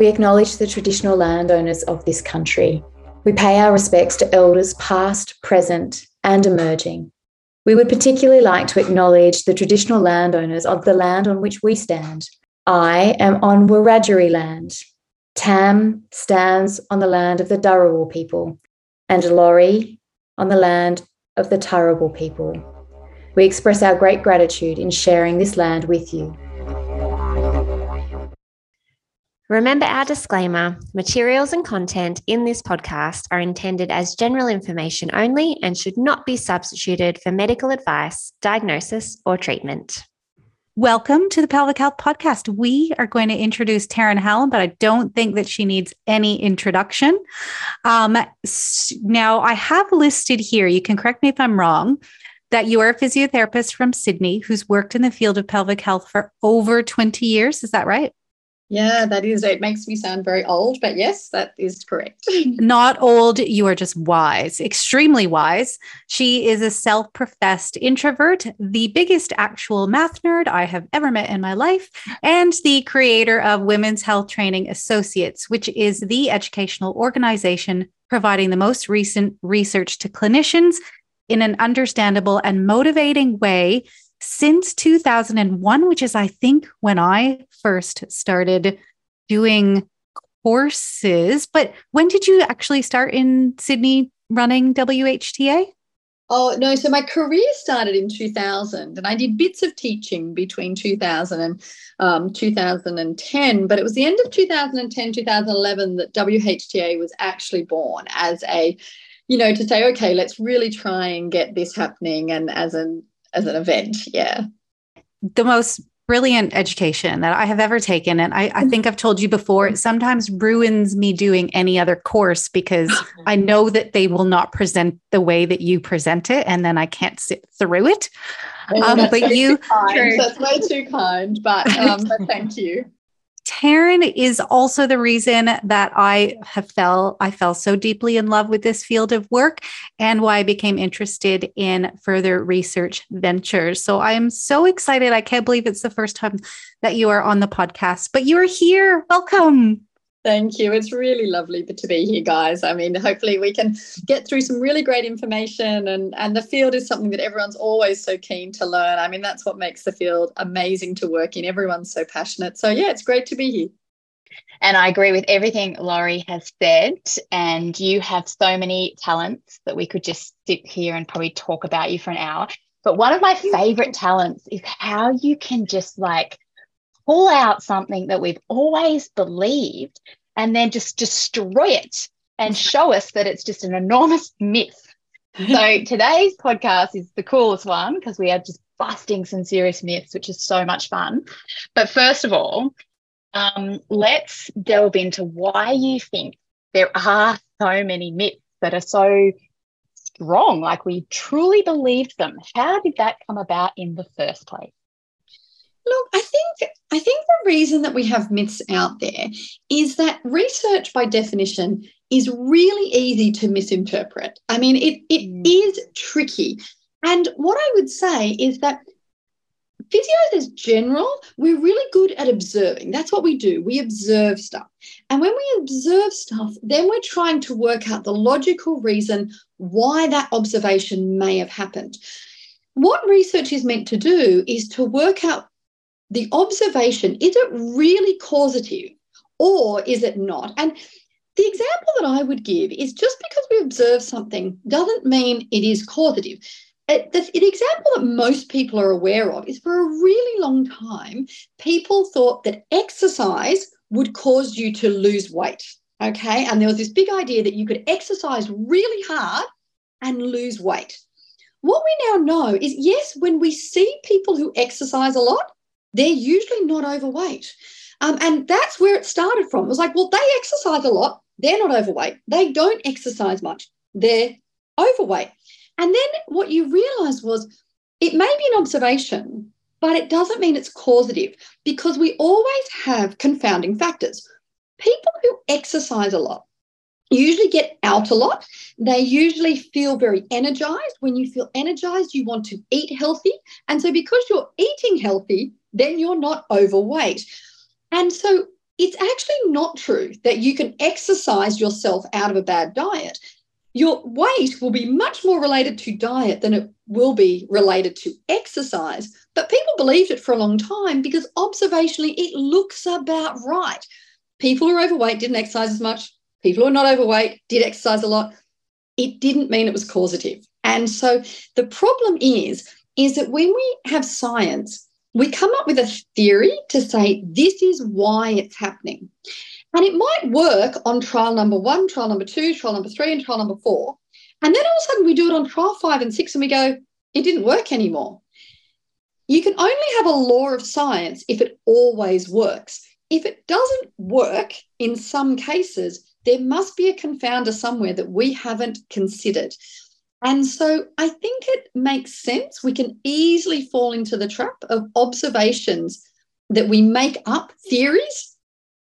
We acknowledge the traditional landowners of this country. We pay our respects to elders past, present, and emerging. We would particularly like to acknowledge the traditional landowners of the land on which we stand. I am on Wiradjuri land. Tam stands on the land of the Dharawal people, and Laurie on the land of the Turrbal people. We express our great gratitude in sharing this land with you. Remember our disclaimer materials and content in this podcast are intended as general information only and should not be substituted for medical advice, diagnosis, or treatment. Welcome to the Pelvic Health Podcast. We are going to introduce Taryn Hallam, but I don't think that she needs any introduction. Um, now, I have listed here, you can correct me if I'm wrong, that you are a physiotherapist from Sydney who's worked in the field of pelvic health for over 20 years. Is that right? Yeah, that is. It makes me sound very old, but yes, that is correct. Not old. You are just wise, extremely wise. She is a self professed introvert, the biggest actual math nerd I have ever met in my life, and the creator of Women's Health Training Associates, which is the educational organization providing the most recent research to clinicians in an understandable and motivating way since 2001, which is, I think, when I first started doing courses. But when did you actually start in Sydney running WHTA? Oh, no. So my career started in 2000 and I did bits of teaching between 2000 and um, 2010. But it was the end of 2010, 2011 that WHTA was actually born as a, you know, to say, okay, let's really try and get this happening and as an as an event. Yeah. The most brilliant education that I have ever taken. And I, I, think I've told you before, it sometimes ruins me doing any other course because I know that they will not present the way that you present it. And then I can't sit through it. Um, but you, that's way too kind, but, um, but thank you. Taryn is also the reason that I have fell I fell so deeply in love with this field of work and why I became interested in further research ventures. So I am so excited. I can't believe it's the first time that you are on the podcast, but you're here. Welcome. Thank you. It's really lovely to be here, guys. I mean, hopefully we can get through some really great information and and the field is something that everyone's always so keen to learn. I mean, that's what makes the field amazing to work in. Everyone's so passionate. So yeah, it's great to be here. And I agree with everything Laurie has said. And you have so many talents that we could just sit here and probably talk about you for an hour. But one of my favorite talents is how you can just like pull out something that we've always believed and then just destroy it and show us that it's just an enormous myth. So today's podcast is the coolest one because we are just busting some serious myths, which is so much fun. But first of all, um, let's delve into why you think there are so many myths that are so strong, like we truly believed them. How did that come about in the first place? Look, I think I think the reason that we have myths out there is that research by definition is really easy to misinterpret. I mean, it, it mm. tricky. And what I would say is that physios as general, we're really good at observing. That's what we do. We observe stuff. And when we observe stuff, then we're trying to work out the logical reason why that observation may have happened. What research is meant to do is to work out the observation is it really causative or is it not? And the example that I would give is just because we observe something doesn't mean it is causative. It, the, the, example that most people are aware of is for a really long time, people thought that exercise would cause you to lose weight. Okay. And there was this big idea that you could exercise really hard and lose weight. What we now know is yes, when we see people who exercise a lot, they're usually not overweight. Um, and that's where it started from. It was like, well, they exercise a lot. They're not overweight. They don't exercise much. They're overweight. And then what you realize was it may be an observation, but it doesn't mean it's causative because we always have confounding factors. People who exercise a lot usually get out a lot. They usually feel very energized. When you feel energized, you want to eat healthy. And so, because you're eating healthy, then you're not overweight. And so it's actually not true that you can exercise yourself out of a bad diet. Your weight will be much more related to diet than it will be related to exercise. But people believed it for a long time because observationally it looks about right. People who are overweight didn't exercise as much. People who are not overweight did exercise a lot. It didn't mean it was causative. And so the problem is, is that when we have science we come up with a theory to say this is why it's happening. And it might work on trial number one, trial number two, trial number three, and trial number four. And then all of a sudden we do it on trial five and six and we go, it didn't work anymore. You can only have a law of science if it always works. If it doesn't work in some cases, there must be a confounder somewhere that we haven't considered. And so I think it makes sense. We can easily fall into the trap of observations that we make up theories,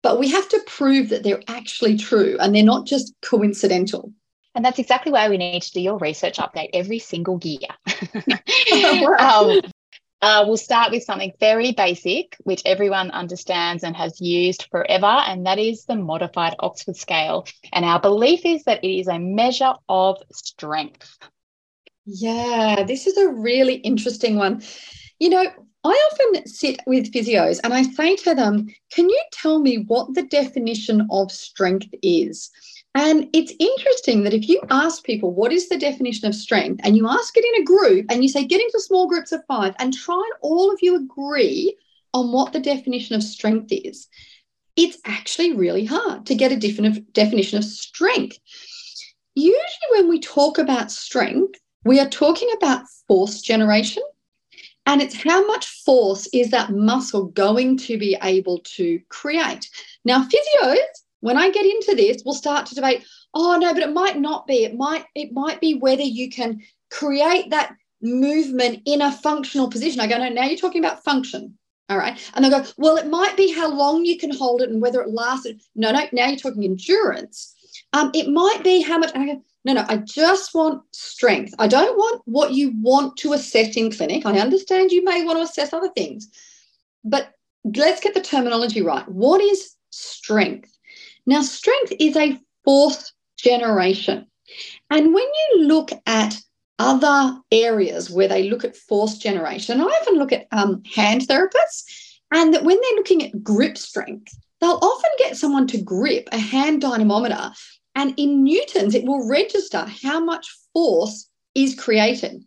but we have to prove that they're actually true and they're not just coincidental. And that's exactly why we need to do your research update every single year. um, uh, we'll start with something very basic, which everyone understands and has used forever, and that is the modified Oxford scale. And our belief is that it is a measure of strength. Yeah, this is a really interesting one. You know, I often sit with physios and I say to them, Can you tell me what the definition of strength is? And it's interesting that if you ask people what is the definition of strength and you ask it in a group and you say get into small groups of five and try and all of you agree on what the definition of strength is, it's actually really hard to get a different definition of strength. Usually, when we talk about strength, we are talking about force generation. And it's how much force is that muscle going to be able to create? Now, physios when I get into this, we'll start to debate, oh no, but it might not be. It might, it might be whether you can create that movement in a functional position. I go, no, now you're talking about function. All right. And they'll go, well, it might be how long you can hold it and whether it lasted. No, no, now you're talking endurance. Um, it might be how much. And I go, no, no, I just want strength. I don't want what you want to assess in clinic. I understand you may want to assess other things, but let's get the terminology right. What is strength? Now, strength is a force generation. And when you look at other areas where they look at force generation, I often look at um, hand therapists, and that when they're looking at grip strength, they'll often get someone to grip a hand dynamometer, and in newtons, it will register how much force is created.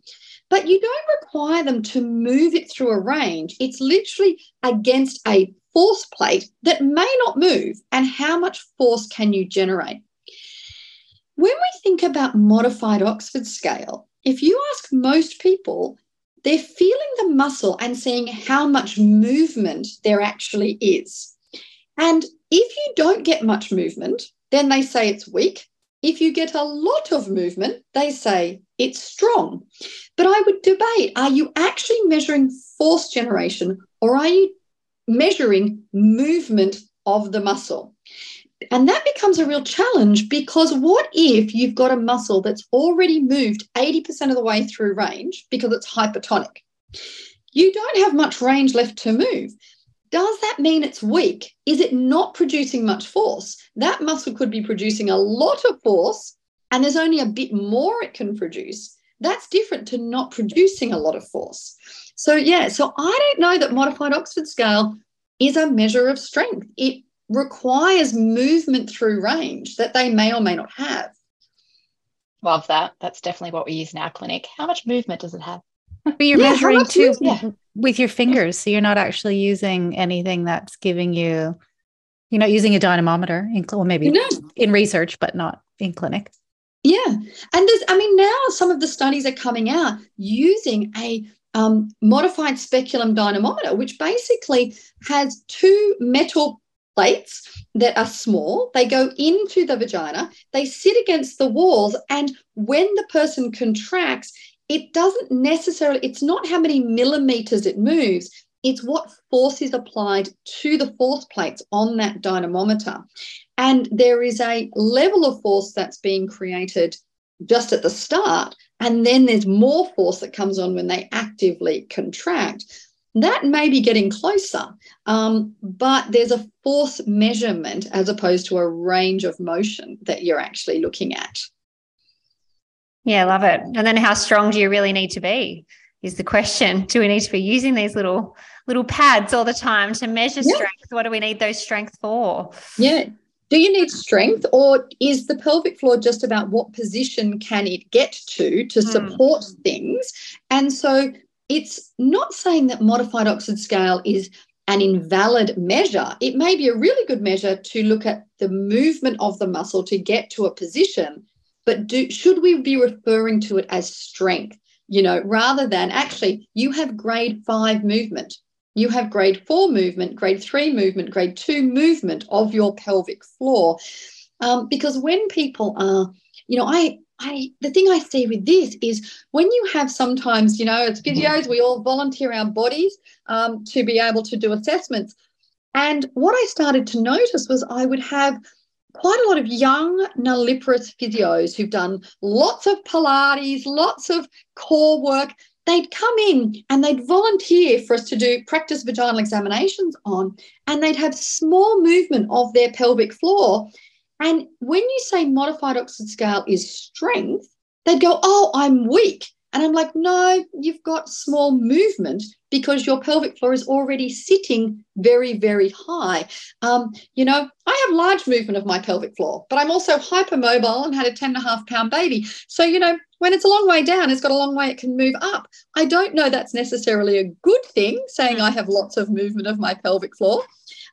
But you don't require them to move it through a range. It's literally against a force plate that may not move and how much force can you generate? When we think about modified Oxford scale, if you ask most people, they're feeling the muscle and seeing how much movement there actually is. And if you don't get much movement, then they say it's weak. If you get a lot of movement, they say it's strong. But I would debate are you actually measuring force generation or are you measuring movement of the muscle. And that becomes a real challenge because what if you've got a muscle that's already moved 80% of the way through range because it's hypertonic? You don't have much range left to move. Does that mean it's weak? Is it not producing much force? That muscle could be producing a lot of force and there's only a bit more it can produce. That's different to not producing a lot of force. So, yeah, so I don't know that modified Oxford scale is a measure of strength. It requires movement through range that they may or may not have. Love that. That's definitely what we use in our clinic. How much movement does it have? But you're yeah, measuring too yeah. with your fingers. So you're not actually using anything that's giving you, you're not using a dynamometer, in, well, maybe no. in research, but not in clinic. Yeah. And there's, I mean, now some of the studies are coming out using a um, modified speculum dynamometer, which basically has two metal plates that are small. They go into the vagina, they sit against the walls, and when the person contracts, it doesn't necessarily, it's not how many millimeters it moves, it's what force is applied to the force plates on that dynamometer. And there is a level of force that's being created just at the start and then there's more force that comes on when they actively contract. that may be getting closer, um, but there's a force measurement as opposed to a range of motion that you're actually looking at. Yeah, love it. And then how strong do you really need to be? Is the question. Do we need to be using these little little pads all the time to measure yeah. strength? What do we need those strength for? Yeah. Do you need strength or is the pelvic floor just about what position can it get to to mm. support things? And so it's not saying that modified Oxford scale is an invalid measure. It may be a really good measure to look at the movement of the muscle to get to a position, but do, should we be referring to it as strength? You know, rather than actually, you have grade five movement, you have grade four movement, grade three movement, grade two movement of your pelvic floor. Um, because when people are, you know, I I the thing I see with this is when you have sometimes, you know, it's physios, we all volunteer our bodies um, to be able to do assessments. And what I started to notice was I would have quite a lot of young nulliparous physios who've done lots of Pilates, lots of core work. They'd come in and they'd volunteer for us to do practice vaginal examinations on, and they'd have small movement of their pelvic floor. And when you say modified Oxford scale is strength, they'd go, Oh, I'm weak. And I'm like, No, you've got small movement because your pelvic floor is already sitting very, very high. Um, you know, I have large movement of my pelvic floor, but I'm also hypermobile and had a 10 and a half pound baby. So, you know, when it's a long way down, it's got a long way it can move up. I don't know that's necessarily a good thing, saying I have lots of movement of my pelvic floor.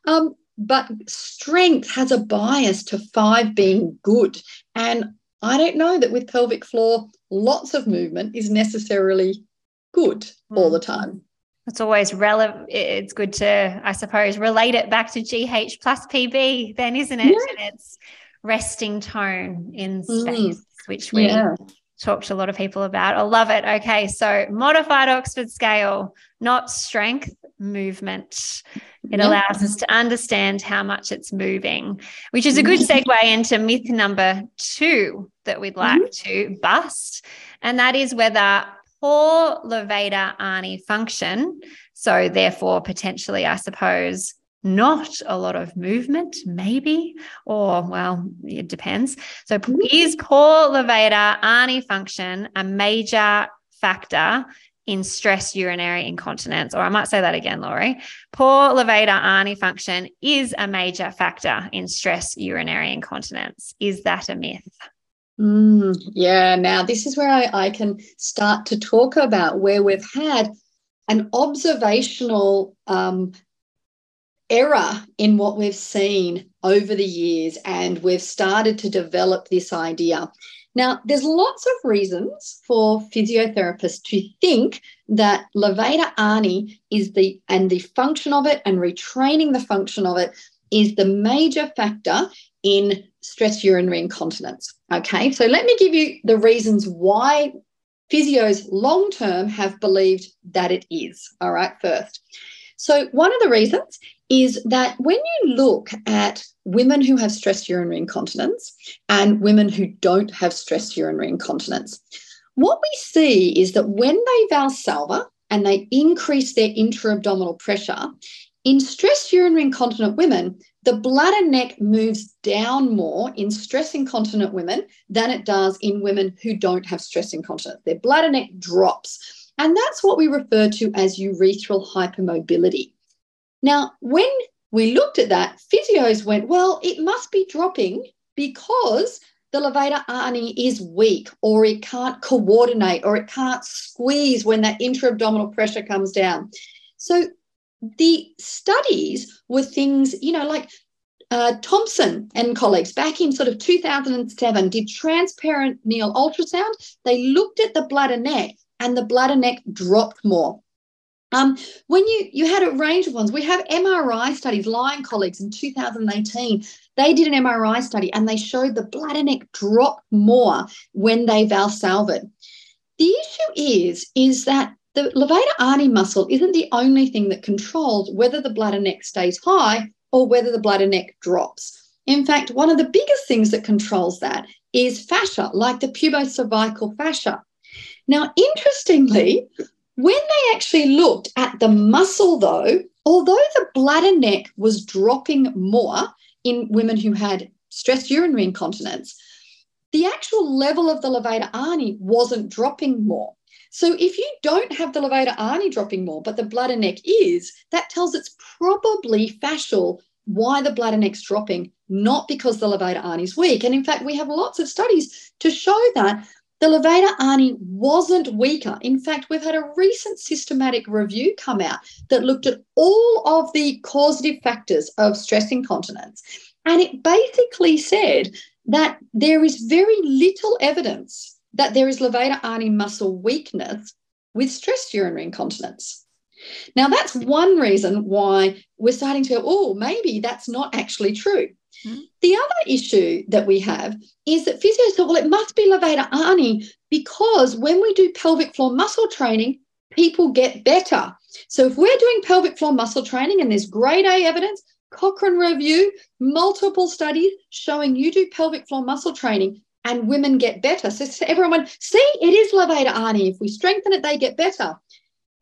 Um, but strength has a bias to five being good. And I don't know that with pelvic floor, lots of movement is necessarily good all the hmm. time. It's always relevant. It's good to, I suppose, relate it back to GH plus PB, then, isn't it? Yeah. And it's resting tone in mm. space, mm. which we yeah. talked to a lot of people about. I love it. Okay. So, modified Oxford scale, not strength, movement. It yeah. allows us to understand how much it's moving, which is a good mm-hmm. segue into myth number two that we'd like mm-hmm. to bust. And that is whether poor levator ani function, so therefore potentially, I suppose, not a lot of movement, maybe, or well, it depends. So, mm-hmm. is poor levator ani function a major factor in stress urinary incontinence, or I might say that again, Laurie. Poor levator ani function is a major factor in stress urinary incontinence. Is that a myth? Mm, yeah, now this is where I, I can start to talk about where we've had an observational um, error in what we've seen over the years, and we've started to develop this idea. Now, there's lots of reasons for physiotherapists to think that levator ani is the and the function of it and retraining the function of it is the major factor in stress urinary incontinence. Okay, so let me give you the reasons why physios long term have believed that it is. All right, first. So, one of the reasons is that when you look at women who have stress urinary incontinence and women who don't have stress urinary incontinence, what we see is that when they valsalva and they increase their intra-abdominal pressure, in stress urinary incontinent women, the bladder neck moves down more in stress incontinent women than it does in women who don't have stress incontinence. Their bladder neck drops. And that's what we refer to as urethral hypermobility. Now, when we looked at that, physios went, well, it must be dropping because the levator ani is weak or it can't coordinate or it can't squeeze when that intra-abdominal pressure comes down. So the studies were things, you know, like uh, Thompson and colleagues back in sort of 2007 did transperineal ultrasound. They looked at the bladder neck and the bladder neck dropped more. Um, when you you had a range of ones, we have MRI studies. Lion colleagues in 2018, they did an MRI study and they showed the bladder neck drop more when they valsalved. The issue is is that the levator ani muscle isn't the only thing that controls whether the bladder neck stays high or whether the bladder neck drops. In fact, one of the biggest things that controls that is fascia, like the pubocervical fascia. Now, interestingly, When they actually looked at the muscle, though, although the bladder neck was dropping more in women who had stress urinary incontinence, the actual level of the levator ani wasn't dropping more. So if you don't have the levator ani dropping more, but the bladder neck is, that tells it's probably fascial why the bladder neck's dropping, not because the levator ani is weak. And in fact, we have lots of studies to show that the levator ani wasn't weaker. In fact, we've had a recent systematic review come out that looked at all of the causative factors of stress incontinence. And it basically said that there is very little evidence that there is levator ani muscle weakness with stress urinary incontinence. Now, that's one reason why we're starting to go, oh, maybe that's not actually true. Mm-hmm. The other issue that we have is that physios say, well, it must be levator ani because when we do pelvic floor muscle training, people get better. So if we're doing pelvic floor muscle training and there's grade A evidence, Cochrane review, multiple studies showing you do pelvic floor muscle training and women get better. So, so everyone see, it is levator ani. If we strengthen it, they get better.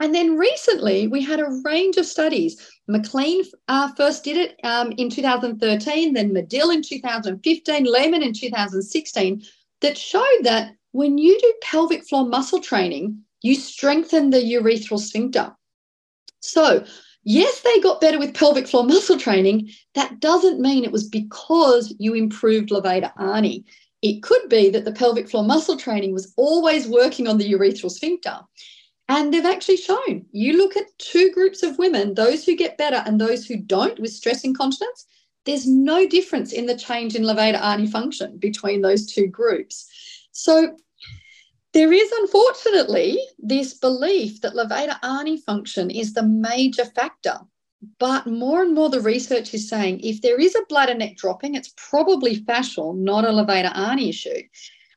And then recently, we had a range of studies. McLean uh, first did it um, in 2013, then Madill in 2015, Lehman in 2016, that showed that when you do pelvic floor muscle training, you strengthen the urethral sphincter. So, yes, they got better with pelvic floor muscle training. That doesn't mean it was because you improved levator ani. It could be that the pelvic floor muscle training was always working on the urethral sphincter. And they've actually shown you look at two groups of women, those who get better and those who don't with stress incontinence, there's no difference in the change in levator ani function between those two groups. So there is unfortunately this belief that levator ani function is the major factor. But more and more the research is saying if there is a bladder neck dropping, it's probably fascial, not a levator ani issue.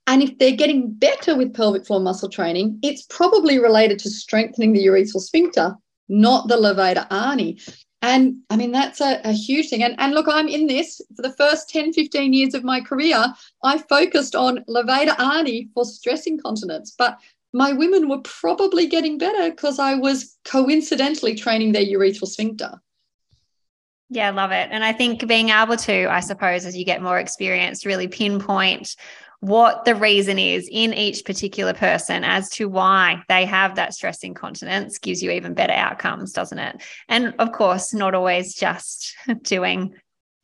And if they're getting better with pelvic floor muscle training, it's probably related to strengthening the urethral sphincter, not the levator ani. And I mean, that's a, a, huge thing. And, and look, I'm in this for the first 10, 15 years of my career. I focused on levator ani for stress incontinence, but my women were probably getting better because I was coincidentally training their urethral sphincter. Yeah, love it. And I think being able to, I suppose, as you get more experience, really pinpoint what the reason is in each particular person as to why they have that stress incontinence gives you even better outcomes, doesn't it? And of course, not always just doing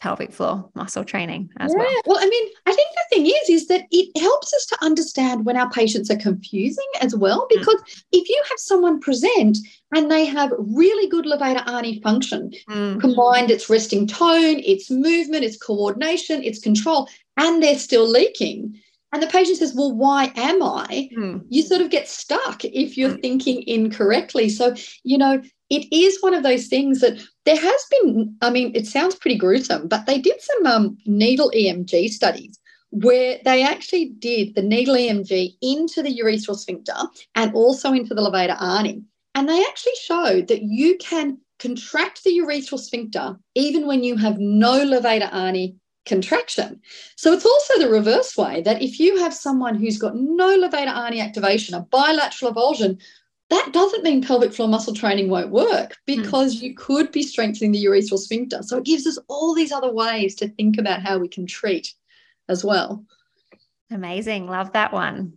pelvic floor muscle training as yeah. well. Well, I mean, I think the thing is, is that it helps us to understand when our patients are confusing as well. Mm. Because mm. if you have someone present and they have really good levator ani function, mm. combined its resting tone, its movement, its coordination, its control, and they're still leaking, and the patient says, Well, why am I? Mm. You sort of get stuck if you're mm. thinking incorrectly. So, you know, it is one of those things that there has been, I mean, it sounds pretty gruesome, but they did some um, needle EMG studies where they actually did the needle EMG into the urethral sphincter and also into the levator ani. And they actually showed that you can contract the urethral sphincter even when you have no levator ani contraction. So it's also the reverse way that if you have someone who's got no levator ani activation, a bilateral avulsion, that doesn't mean pelvic floor muscle training won't work hmm. because mm. you could be strengthening the urethral sphincter. So it gives us all these other ways to think about how we can treat as well. Amazing. Love that one.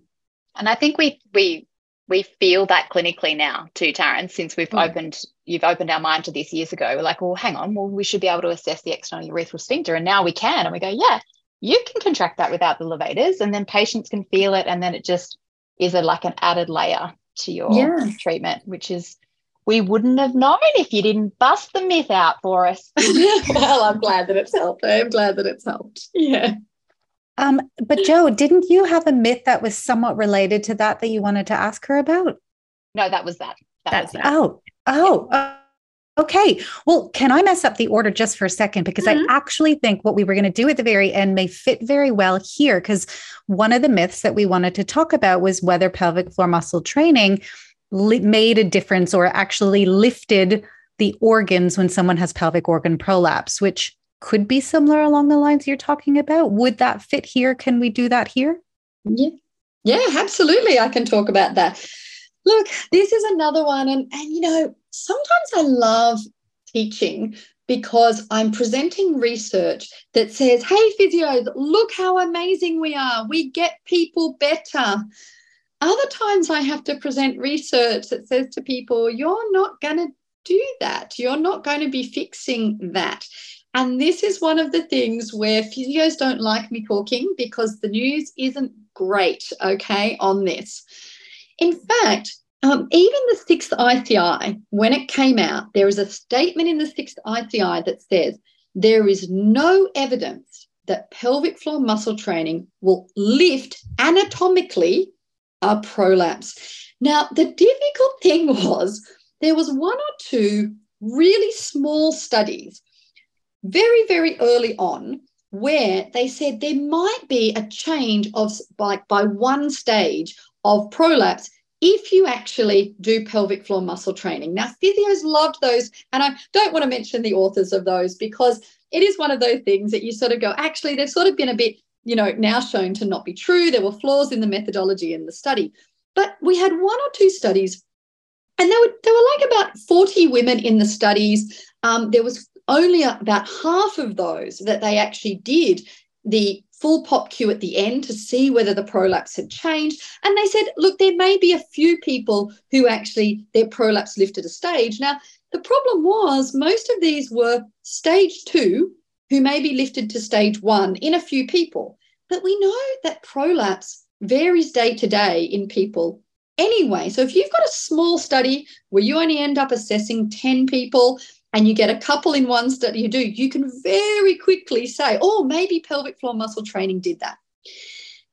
And I think we we we feel that clinically now too, Taryn, since we've mm. opened, you've opened our mind to this years ago. We're like, well, hang on, well, we should be able to assess the external urethral sphincter. And now we can. And we go, yeah, you can contract that without the levators. And then patients can feel it. And then it just is a, like an added layer to your yeah. treatment, which is, we wouldn't have known if you didn't bust the myth out for us. well, I'm glad that it's helped. I'm glad that it's helped. Yeah. Um, but Joe, didn't you have a myth that was somewhat related to that that you wanted to ask her about? No, that was that. that That's was that. Oh, oh, uh, okay. Well, can I mess up the order just for a second? Because mm-hmm. I actually think what we were going to do at the very end may fit very well here. Because one of the myths that we wanted to talk about was whether pelvic floor muscle training li- made a difference or actually lifted the organs when someone has pelvic organ prolapse, which could be similar along the lines you're talking about. Would that fit here? Can we do that here? Yeah. Yeah, absolutely. I can talk about that. Look, this is another one. And, and you know, sometimes I love teaching because I'm presenting research that says, hey, physios, look how amazing we are. We get people better. Other times I have to present research that says to people, you're not going to do that. You're not going to be fixing that. And this is one of the things where physios don't like me talking because the news isn't great, okay, on this. In fact, um, even the sixth ICI, when it came out, there is a statement in the sixth ICI that says there is no evidence that pelvic floor muscle training will lift anatomically a prolapse. Now, the difficult thing was there was one or two really small studies very, very early on where they said there might be a change of like by one stage of prolapse if you actually do pelvic floor muscle training. Now, physios loved those, and I don't want to mention the authors of those because it is one of those things that you sort of go, actually, they've sort of been a bit, you know, now shown to not be true. There were flaws in the methodology in the study. But we had one or two studies, and there were, there were like about 40 women in the studies. Um, there was only about half of those that they actually did the full POPQ at the end to see whether the prolapse had changed. And they said, look, there may be a few people who actually their prolapse lifted a stage. Now, the problem was most of these were stage two, who may be lifted to stage one in a few people. But we know that prolapse varies day to day in people anyway. So if you've got a small study where you only end up assessing 10 people, and you get a couple in one study you do, you can very quickly say, oh, maybe pelvic floor muscle training did that.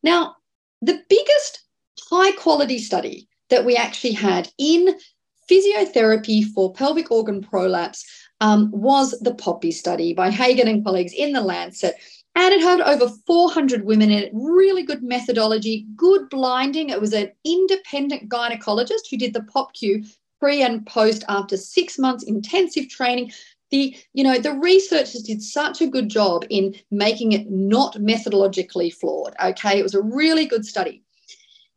Now, the biggest high quality study that we actually had in physiotherapy for pelvic organ prolapse um, was the POPPY study by Hagen and colleagues in the Lancet. And it had over 400 women in it, really good methodology, good blinding. It was an independent gynecologist who did the POPQ pre and post after six months intensive training. The you know the researchers did such a good job in making it not methodologically flawed okay? It was a really good study.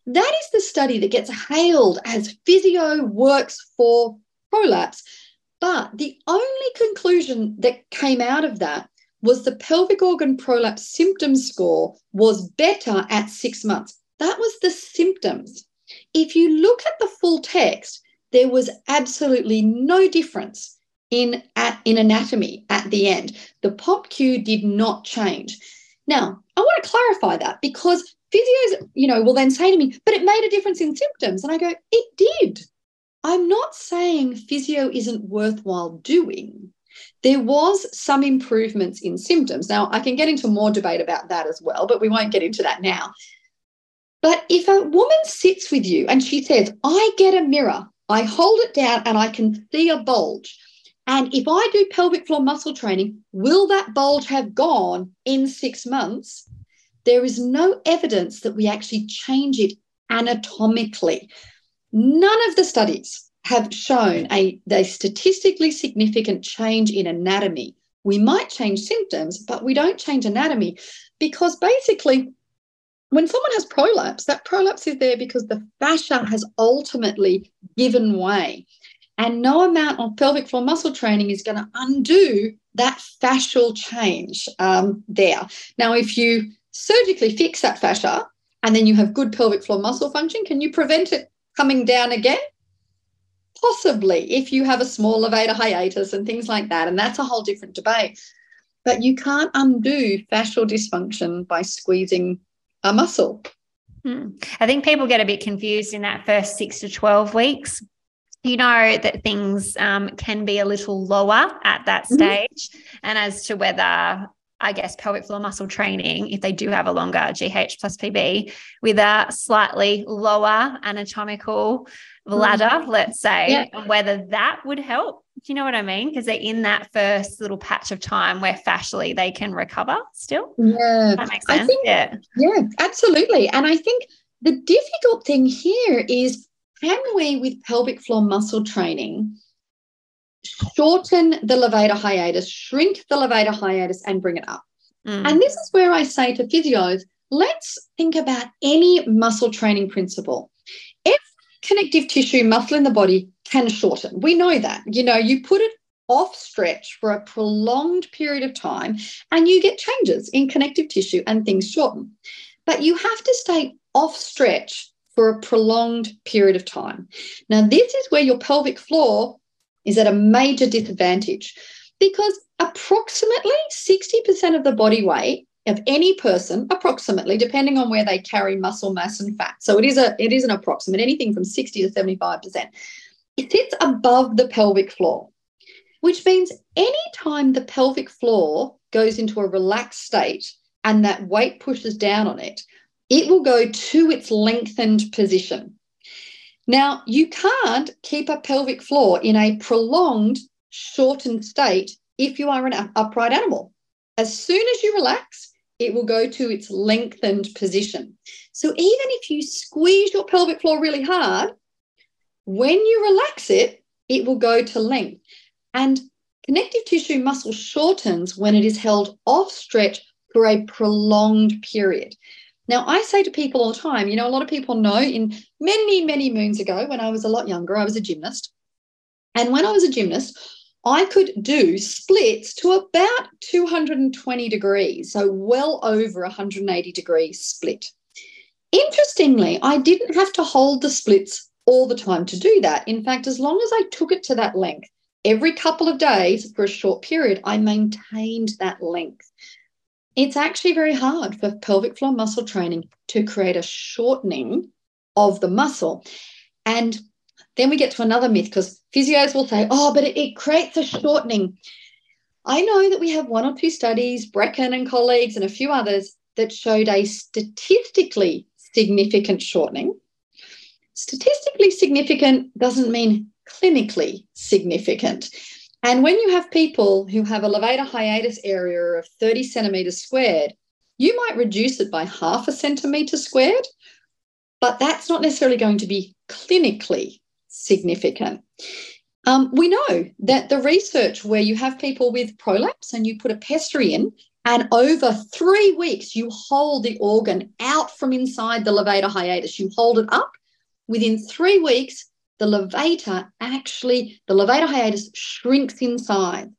That is the study that gets hailed as physio works for prolapse but the only conclusion that came out of that was the pelvic organ prolapse symptom score was better at six months. That was the symptoms. If you look at the full text there was absolutely no difference in, at, in anatomy at the end. The POPQ did not change. Now, I want to clarify that because physios, you know, will then say to me, but it made a difference in symptoms. And I go, it did. I'm not saying physio isn't worthwhile doing. There was some improvements in symptoms. Now, I can get into more debate about that as well, but we won't get into that now. But if a woman sits with you and she says, I get a mirror I hold it down and I can see a bulge. And if I do pelvic floor muscle training, will that bulge have gone in six months? There is no evidence that we actually change it anatomically. None of the studies have shown a, a statistically significant change in anatomy. We might change symptoms, but we don't change anatomy because basically when someone has prolapse, that prolapse is there because the fascia has ultimately given way. And no amount of pelvic floor muscle training is going to undo that fascial change um, there. Now, if you surgically fix that fascia and then you have good pelvic floor muscle function, can you prevent it coming down again? Possibly, if you have a small levator hiatus and things like that. And that's a whole different debate. But you can't undo fascial dysfunction by squeezing a muscle. Hmm. I think people get a bit confused in that first six to 12 weeks. You know that things um, can be a little lower at that mm-hmm. stage. Mm-hmm. And as to whether I guess, pelvic floor muscle training, if they do have a longer GH plus PB with a slightly lower anatomical ladder, mm. let's say, yeah. whether that would help. Do you know what I mean? Because they're in that first little patch of time where fascially they can recover still. Yeah. That makes sense. I think, yeah. Yeah, absolutely. And I think the difficult thing here is can we, with pelvic floor muscle training, shorten the levator hiatus, shrink the levator hiatus, and bring it up. Mm. And this is where I say to physios, let's think about any muscle training principle. Every connective tissue muscle in the body can shorten. We know that. You know, you put it off stretch for a prolonged period of time and you get changes in connective tissue and things shorten. But you have to stay off stretch for a prolonged period of time. Now, this is where your pelvic floor is at a major disadvantage because approximately 60% of the body weight of any person approximately depending on where they carry muscle mass and fat so it is a it is an approximate anything from 60 to 75% it sits above the pelvic floor which means anytime the pelvic floor goes into a relaxed state and that weight pushes down on it it will go to its lengthened position now you can't keep a pelvic floor in a prolonged shortened state if you are an upright animal as soon as you relax it will go to its lengthened position. So even if you squeeze your pelvic floor really hard, when you relax it, it will go to length. And connective tissue muscle shortens when it is held off stretch for a prolonged period. Now, I say to people all the time, you know, a lot of people know in many, many moons ago, when I was a lot younger, I was a gymnast. And when I was a gymnast, I could do splits to about 220 degrees, so well over 180 degree split. Interestingly, I didn't have to hold the splits all the time to do that. In fact, as long as I took it to that length, every couple of days for a short period, I maintained that length. It's actually very hard for pelvic floor muscle training to create a shortening of the muscle. And then we get to another myth because physios will say, oh, but it, it creates a shortening. I know that we have one or two studies, Braekken and colleagues, and a few others that showed a statistically significant shortening. Statistically significant doesn't mean clinically significant. And when you have people who have a levator hiatus area of 30 centimeters squared, you might reduce it by half a centimeter squared, but that's not necessarily going to be clinically significant. Um, we know that the research where you have people with prolapse and you put a pessary in, and over three weeks you hold the organ out from inside the levator hiatus, you hold it up. Within three weeks, the levator actually, the levator hiatus shrinks inside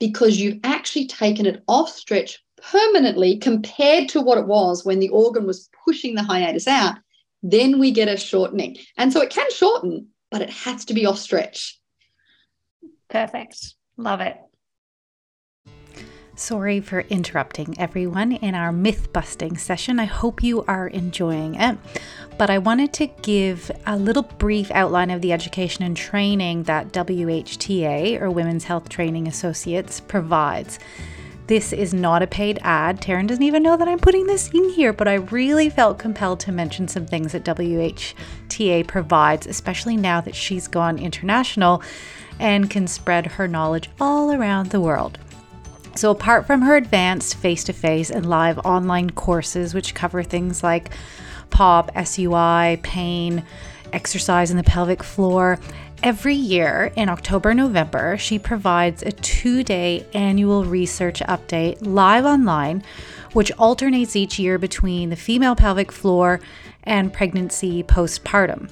because you've actually taken it off stretch permanently compared to what it was when the organ was pushing the hiatus out. Then we get a shortening. And so it can shorten, but it has to be off stretch. Perfect. Love it. Sorry for interrupting everyone in our myth busting session. I hope you are enjoying it. But I wanted to give a little brief outline of the education and training that WHTA, or Women's Health Training Associates, provides. This is not a paid ad. Taryn doesn't even know that I'm putting this in here, but I really felt compelled to mention some things that WHTA provides, especially now that she's gone international and can spread her knowledge all around the world. So, apart from her advanced face to face and live online courses, which cover things like POP, SUI, pain, exercise in the pelvic floor, Every year in October November, she provides a two day annual research update live online, which alternates each year between the female pelvic floor and pregnancy postpartum.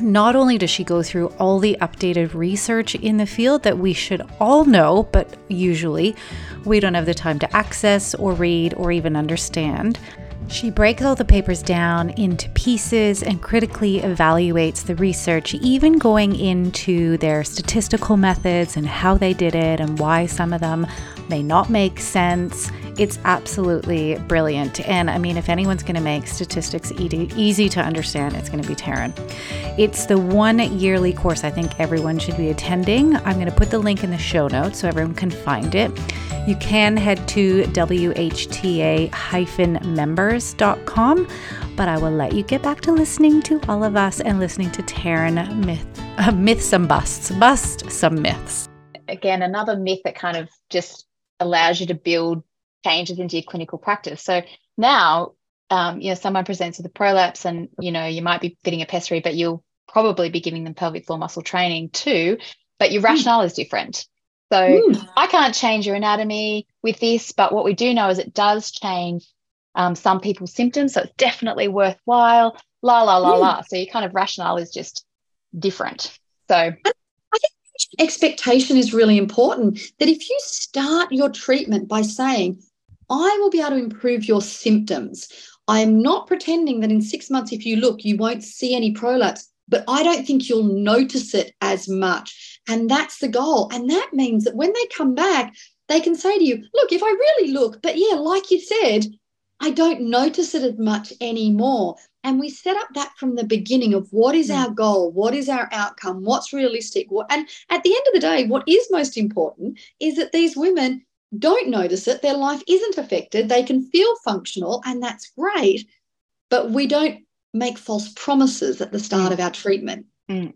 Not only does she go through all the updated research in the field that we should all know, but usually we don't have the time to access or read or even understand. She breaks all the papers down into pieces and critically evaluates the research, even going into their statistical methods and how they did it and why some of them may not make sense. It's absolutely brilliant. And I mean, if anyone's going to make statistics easy to understand, it's going to be Taryn. It's the one yearly course I think everyone should be attending. I'm going to put the link in the show notes so everyone can find it. You can head to WHTA-members.com, but I will let you get back to listening to all of us and listening to Taryn myth, uh, myth some busts, bust some myths. Again, another myth that kind of just allows you to build changes into your clinical practice. So now, um, you know, someone presents with a prolapse and, you know, you might be fitting a pessary, but you'll probably be giving them pelvic floor muscle training too, but your hmm. rationale mm. is different. So mm. I can't change your anatomy with this, but what we do know is it does change um, some people's symptoms. So it's definitely worthwhile. La, la, la, mm. la. So your kind of rationale is just different. So think expectation is really important that if you start your treatment by saying, I will be able to improve your symptoms. I am not pretending that in six months, if you look, you won't see any prolapse, but I don't think you'll notice it as much. And that's the goal. And that means that when they come back, they can say to you, Look, if I really look, but yeah, like you said, I don't notice it as much anymore. And we set up that from the beginning of what is our goal, what is our outcome, what's realistic. What, and at the end of the day, what is most important is that these women don't notice it, their life isn't affected, they can feel functional, and that's great. But we don't make false promises at the start mm. of our treatment. Mm.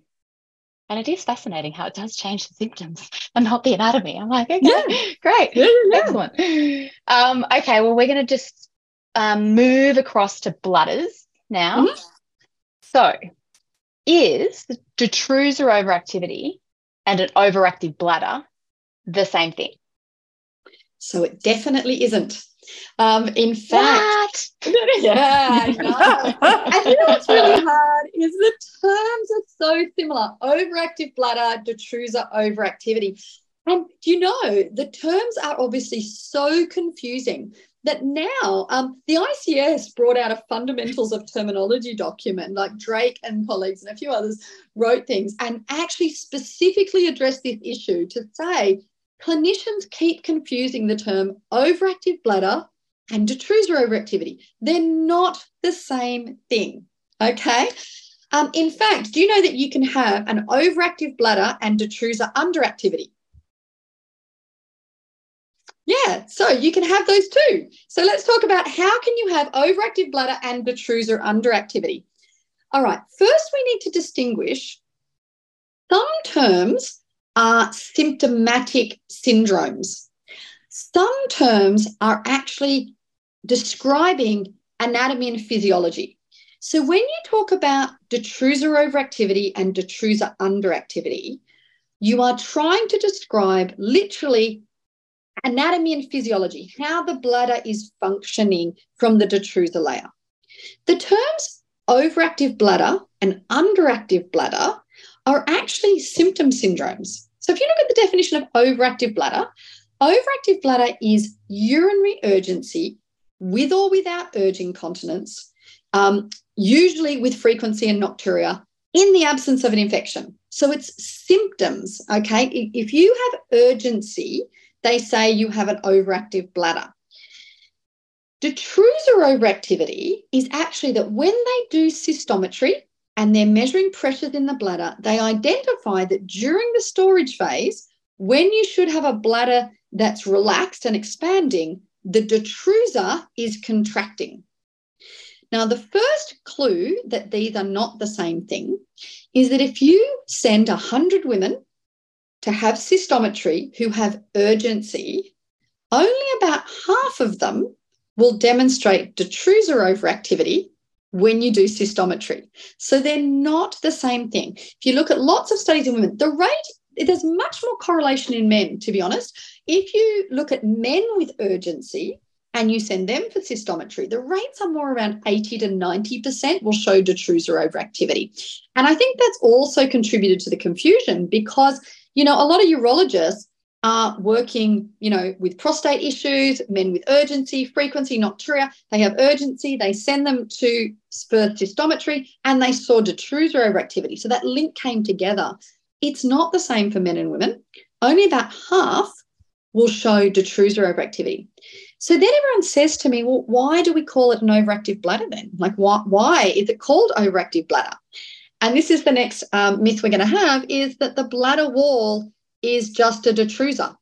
And it is fascinating how it does change the symptoms and not the anatomy. I'm like, okay, yeah. great, yeah, yeah. excellent. Um, okay, well, we're going to just um, move across to bladders now. Mm-hmm. So, is the detrusor overactivity and an overactive bladder the same thing? So it definitely isn't. Um, in fact, yeah, and you know what's really hard is the terms are so similar: overactive bladder, detrusor overactivity. And you know, the terms are obviously so confusing that now um, the ICS brought out a fundamentals of terminology document, like Drake and colleagues and a few others wrote things and actually specifically addressed this issue to say clinicians keep confusing the term overactive bladder and detrusor overactivity. They're not the same thing. Okay. Um, in fact, do you know that you can have an overactive bladder and detrusor underactivity? Yeah, so you can have those too. So let's talk about how can you have overactive bladder and detrusor underactivity. All right, first we need to distinguish some terms are symptomatic syndromes. Some terms are actually describing anatomy and physiology. So when you talk about detrusor overactivity and detrusor underactivity, you are trying to describe literally anatomy and physiology, how the bladder is functioning from the detrusor layer. The terms overactive bladder and underactive bladder are actually symptom syndromes. So if you look at the definition of overactive bladder, overactive bladder is urinary urgency with or without urge incontinence, um, usually with frequency and nocturia in the absence of an infection. So it's symptoms, okay? If you have urgency, they say you have an overactive bladder. Detrusor overactivity is actually that when they do cystometry, and they're measuring pressures in the bladder, they identify that during the storage phase, when you should have a bladder that's relaxed and expanding, the detrusor is contracting. Now, the first clue that these are not the same thing is that if you send 100 women to have cystometry who have urgency, only about half of them will demonstrate detrusor overactivity when you do cystometry. So they're not the same thing. If you look at lots of studies in women, the rate, there's much more correlation in men, to be honest. If you look at men with urgency and you send them for cystometry, the rates are more around 80 to 90% will show detrusor overactivity. And I think that's also contributed to the confusion because, you know, a lot of urologists are working, you know, with prostate issues, men with urgency, frequency, nocturia. They have urgency. They send them to for cystometry, and they saw detrusor overactivity. So that link came together. It's not the same for men and women. Only about half will show detrusor overactivity. So then everyone says to me, well, why do we call it an overactive bladder then? Like, why, why is it called overactive bladder? And this is the next um, myth we're going to have is that the bladder wall is just a detrusor.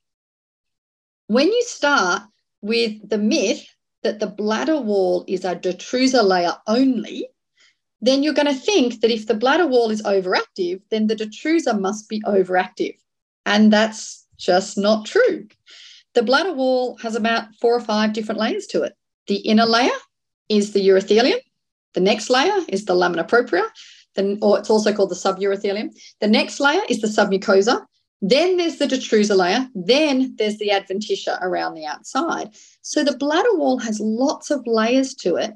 When you start with the myth that the bladder wall is a detrusor layer only, then you're going to think that if the bladder wall is overactive, then the detrusor must be overactive. And that's just not true. The bladder wall has about four or five different layers to it. The inner layer is the urothelium. The next layer is the lamina propria, or it's also called the suburothelium. The next layer is the submucosa. Then there's the detrusor layer. Then there's the adventitia around the outside. So the bladder wall has lots of layers to it.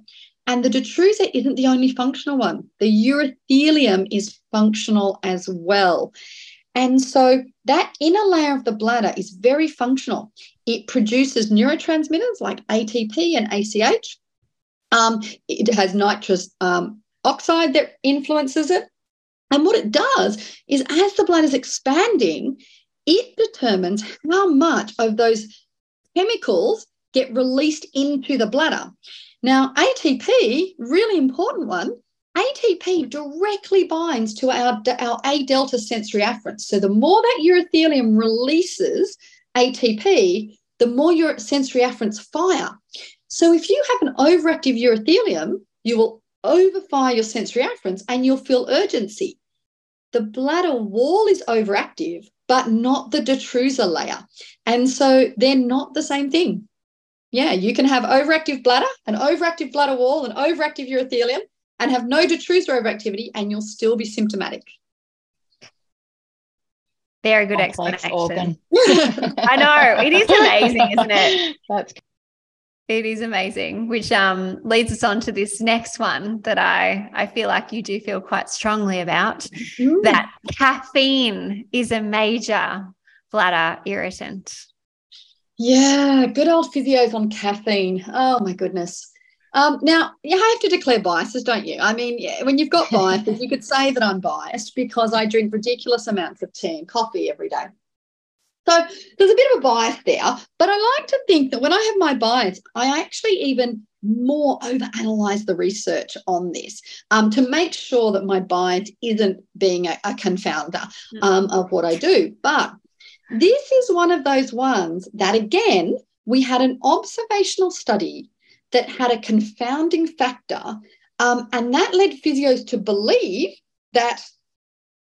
And the detrusor isn't the only functional one. The urothelium is functional as well. And so that inner layer of the bladder is very functional. It produces neurotransmitters like ATP and ACH. Um, it has nitrous um, oxide that influences it. And what it does is, as the bladder is expanding, it determines how much of those chemicals get released into the bladder. Now, ATP, really important one, ATP directly binds to our, our A delta sensory afferents. So the more that urothelium releases ATP, the more your sensory afferents fire. So if you have an overactive urothelium, you will overfire your sensory afferents and you'll feel urgency. The bladder wall is overactive, but not the detrusor layer. And so they're not the same thing. Yeah, you can have overactive bladder, an overactive bladder wall, an overactive urothelium, and have no detrusor overactivity, and you'll still be symptomatic. Very good Complex explanation. I know. It is amazing, isn't it? That's it is amazing, which um, leads us on to this next one that I, I feel like you do feel quite strongly about mm. that caffeine is a major bladder irritant. Yeah, good old physios on caffeine. Oh my goodness. Um, now, you have to declare biases, don't you? I mean, when you've got biases, you could say that I'm biased because I drink ridiculous amounts of tea and coffee every day. So there's a bit of a bias there, but I like to think that when I have my bias, I actually even more overanalyze the research on this um, to make sure that my bias isn't being a, a confounder hmm. um, of what I do. But this is one of those ones that, again, we had an observational study that had a confounding factor, um, and that led physios to believe that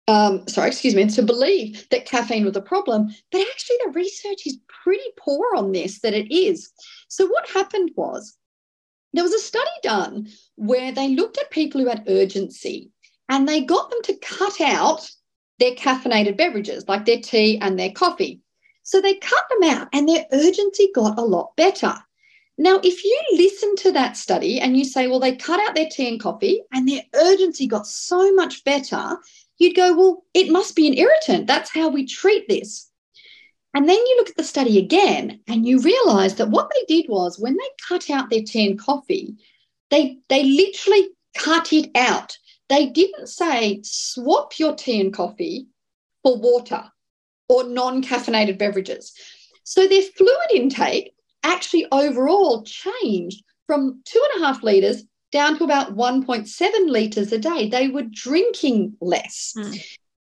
um, sorry, excuse me, to believe that caffeine was a problem. But actually, the research is pretty poor on this, that it is. So, what happened was there was a study done where they looked at people who had urgency and they got them to cut out their caffeinated beverages, like their tea and their coffee. So, they cut them out and their urgency got a lot better. Now, if you listen to that study and you say, well, they cut out their tea and coffee and their urgency got so much better, you'd go, well, it must be an irritant. That's how we treat this. And then you look at the study again and you realize that what they did was when they cut out their tea and coffee, they, they literally cut it out. They didn't say swap your tea and coffee for water or non caffeinated beverages. So their fluid intake actually overall changed from two and a half litres down to about 1.7 litres a day. They were drinking less. Mm.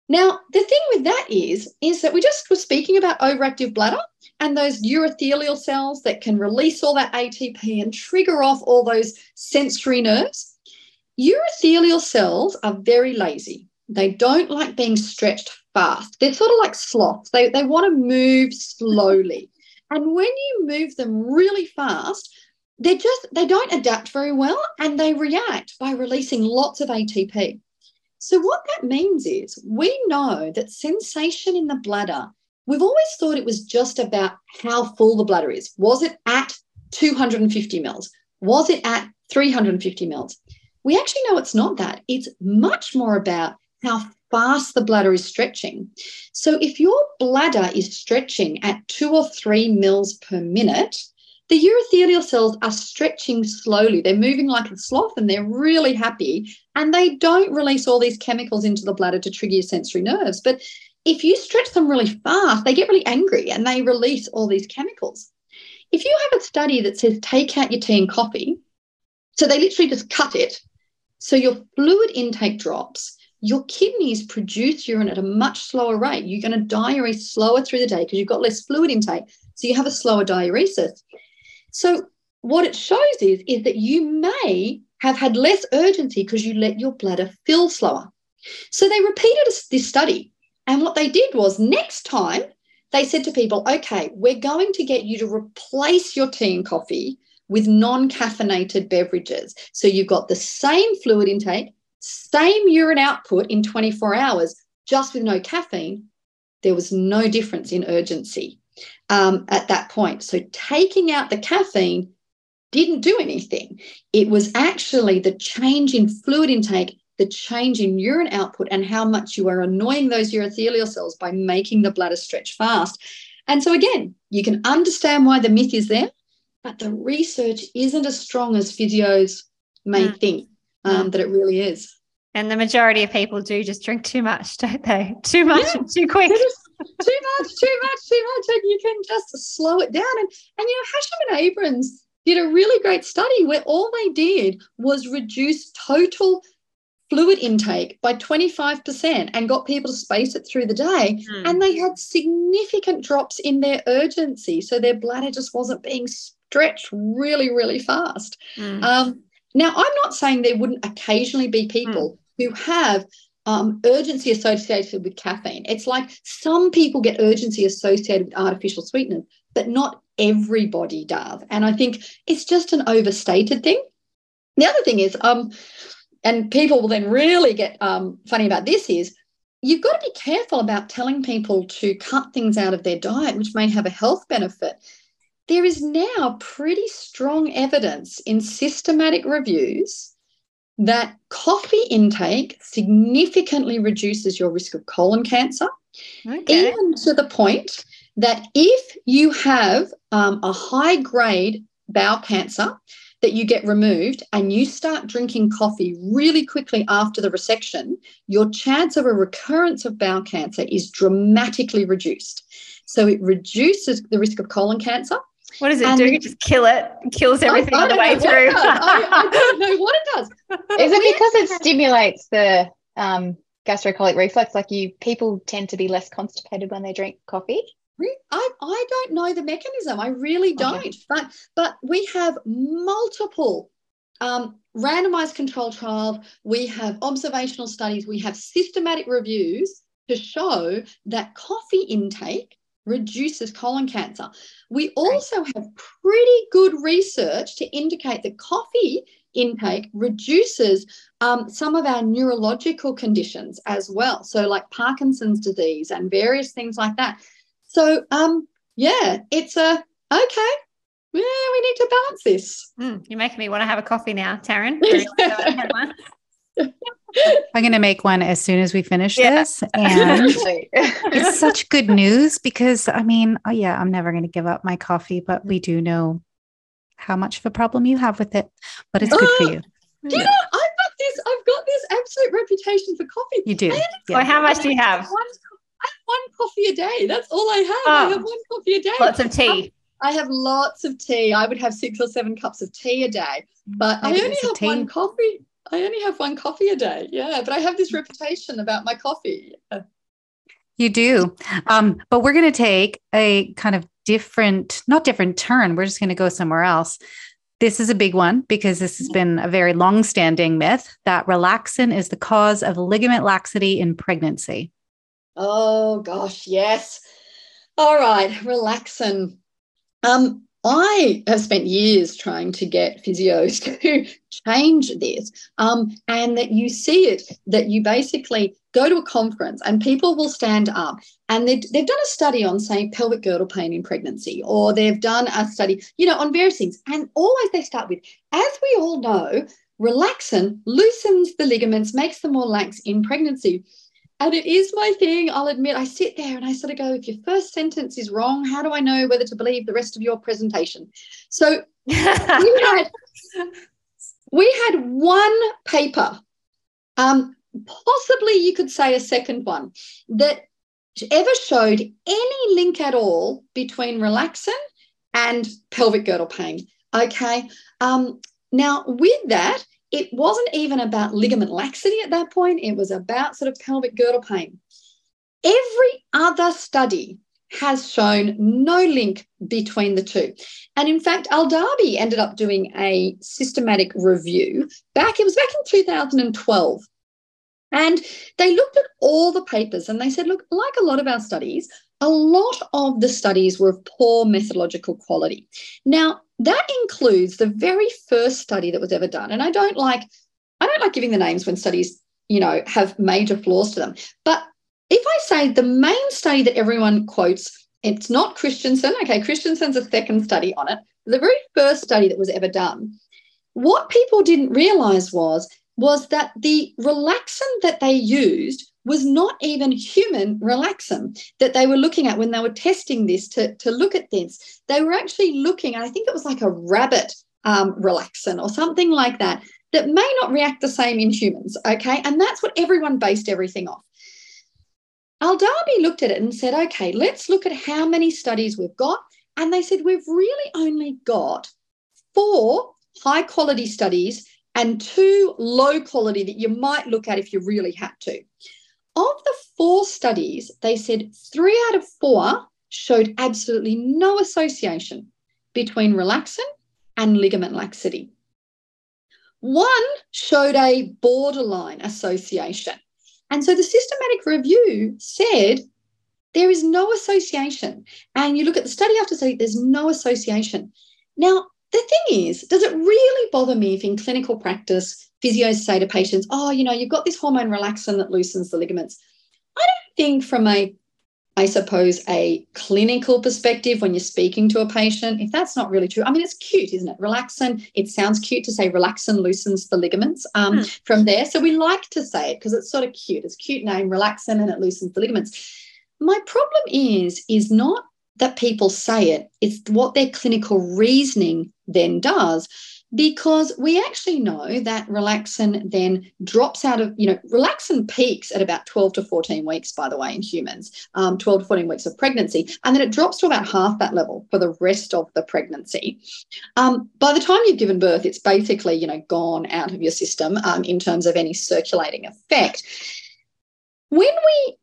Now, the thing with that is, is that we just were speaking about overactive bladder and those urothelial cells that can release all that ATP and trigger off all those sensory nerves. Urothelial cells are very lazy. They don't like being stretched fast. They're sort of like sloths. They, they want to move slowly. And when you move them really fast, they just they don't adapt very well and they react by releasing lots of ATP. So what that means is we know that sensation in the bladder, we've always thought it was just about how full the bladder is. Was it at 250 mils? Was it at 350 mils? We actually know it's not that. It's much more about how fast the bladder is stretching. So if your bladder is stretching at two or three mils per minute, the urothelial cells are stretching slowly. They're moving like a sloth and they're really happy. And they don't release all these chemicals into the bladder to trigger your sensory nerves. But if you stretch them really fast, they get really angry and they release all these chemicals. If you have a study that says take out your tea and coffee, so they literally just cut it, so your fluid intake drops, your kidneys produce urine at a much slower rate. You're going to diurese slower through the day because you've got less fluid intake. So you have a slower diuresis. So what it shows is, is that you may have had less urgency because you let your bladder fill slower. So they repeated this study. And what they did was next time they said to people, okay, we're going to get you to replace your tea and coffee with non caffeinated beverages. So you've got the same fluid intake, same urine output in 24 hours, just with no caffeine. There was no difference in urgency um, at that point. So taking out the caffeine didn't do anything. It was actually the change in fluid intake, the change in urine output, and how much you are annoying those urothelial cells by making the bladder stretch fast. And so, again, you can understand why the myth is there, but the research isn't as strong as physios may mm. think um, mm. that it really is. And the majority of people do just drink too much, don't they? Too much yeah. too quick. Too much, too much, too much. And you can just slow it down. And, and you know, Hashim and Abrams did a really great study where all they did was reduce total fluid intake by 25% and got people to space it through the day. Mm. And they had significant drops in their urgency. So their bladder just wasn't being stretched really, really fast. Mm. Um, now, I'm not saying there wouldn't occasionally be people mm. who have um, urgency associated with caffeine. It's like some people get urgency associated with artificial sweeteners, but not everybody does. And I think it's just an overstated thing. The other thing is, um, and people will then really get um, funny about this is you've got to be careful about telling people to cut things out of their diet which may have a health benefit. There is now pretty strong evidence in systematic reviews that coffee intake significantly reduces your risk of colon cancer, okay. even to the point that if you have um, a high grade bowel cancer that you get removed and you start drinking coffee really quickly after the resection, your chance of a recurrence of bowel cancer is dramatically reduced. So it reduces the risk of colon cancer. What does it and do? Just kill it, kills everything on the way through. I, I, don't know what it does. Is it because it stimulates the um, gastrocolic reflex? Like you, people tend to be less constipated when they drink coffee. I, I don't know the mechanism. I really don't. Okay. But but we have multiple um, randomized control trials. We have observational studies. We have systematic reviews to show that coffee intake reduces colon cancer. We also have pretty good research to indicate that coffee intake reduces um, some of our neurological conditions as well. So, like Parkinson's disease and various things like that. So, um, yeah, it's a okay. Yeah, we need to balance this. Mm, you're making me want to have a coffee now, Taryn. I'm going to make one as soon as we finish yeah. this. And it's such good news because, I mean, oh, yeah, I'm never going to give up my coffee, but we do know how much of a problem you have with it, but it's good for you. Do you know, I've got this, I've got this absolute reputation for coffee. You do. Yeah. Well, how much do you have? One I have one coffee a day. That's all I have. Oh, I have one coffee a day. Lots of tea. I have lots of tea. I would have six or seven cups of tea a day, but I only have one coffee. I only have one coffee a day. Yeah, but I have this reputation about my coffee. You do. Um, but we're going to take a kind of different, not different turn. We're just going to go somewhere else. This is a big one because this has been a very long standing myth that relaxin is the cause of ligament laxity in pregnancy. Oh gosh, yes. All right, relaxin. Um, I have spent years trying to get physios to change this, um, and that you see it that you basically go to a conference and people will stand up and they've, they've done a study on, say, pelvic girdle pain in pregnancy, or they've done a study, you know, on various things. And always they start with, as we all know, relaxin loosens the ligaments, makes them more lax in pregnancy. And it is my thing. I'll admit, I sit there and I sort of go, if your first sentence is wrong, how do I know whether to believe the rest of your presentation? So we had we had one paper, um, possibly you could say a second one, that ever showed any link at all between relaxin and pelvic girdle pain. Okay. Um, now, with that, it wasn't even about ligament laxity at that point, it was about sort of pelvic girdle pain. Every other study has shown no link between the two. And in fact, Aldabe ended up doing a systematic review back, it was back in 2012. And they looked at all the papers and they said, look, like a lot of our studies, a lot of the studies were of poor methodological quality. Now, that includes the very first study that was ever done. And I don't like, I don't like giving the names when studies, you know, have major flaws to them. But if I say the main study that everyone quotes, it's not Christensen. Okay, Christensen's a second study on it. the very first study that was ever done, what people didn't realize was was that the relaxin that they used was not even human relaxin that they were looking at when they were testing this to, to look at this. They were actually looking, I think it was like a rabbit um, relaxin or something like that, that may not react the same in humans. Okay. And that's what everyone based everything off. Aldabe looked at it and said, okay, let's look at how many studies we've got. And they said, we've really only got four high quality studies and two low quality that you might look at if you really had to. Of the four studies, they said three out of four showed absolutely no association between relaxin and ligament laxity. One showed a borderline association. And so the systematic review said there is no association. And you look at the study after study, there's no association. Now, the thing is, does it really bother me if in clinical practice, physios say to patients, oh, you know, you've got this hormone relaxin that loosens the ligaments? I don't think from a, I suppose, a clinical perspective when you're speaking to a patient, if that's not really true, I mean, it's cute, isn't it? Relaxin, it sounds cute to say relaxin loosens the ligaments um, hmm. from there. So we like to say it because it's sort of cute. It's cute name, relaxin, and it loosens the ligaments. My problem is, is not that people say it, it's what their clinical reasoning then does. Because we actually know that relaxin then drops out of, you know, relaxin peaks at about 12 to 14 weeks, by the way, in humans, um, 12 to 14 weeks of pregnancy. And then it drops to about half that level for the rest of the pregnancy. Um, by the time you've given birth, it's basically, you know, gone out of your system um, in terms of any circulating effect. When we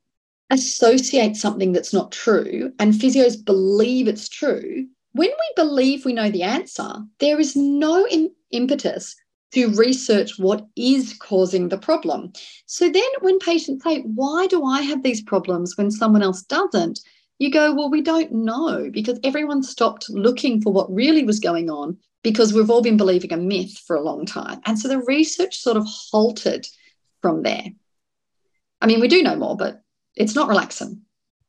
associate something that's not true and physios believe it's true, when we believe we know the answer, there is no Im- impetus to research what is causing the problem. So then when patients say, Why do I have these problems when someone else doesn't? You go, Well, we don't know because everyone stopped looking for what really was going on because we've all been believing a myth for a long time. And so the research sort of halted from there. I mean, we do know more, but it's not relaxin.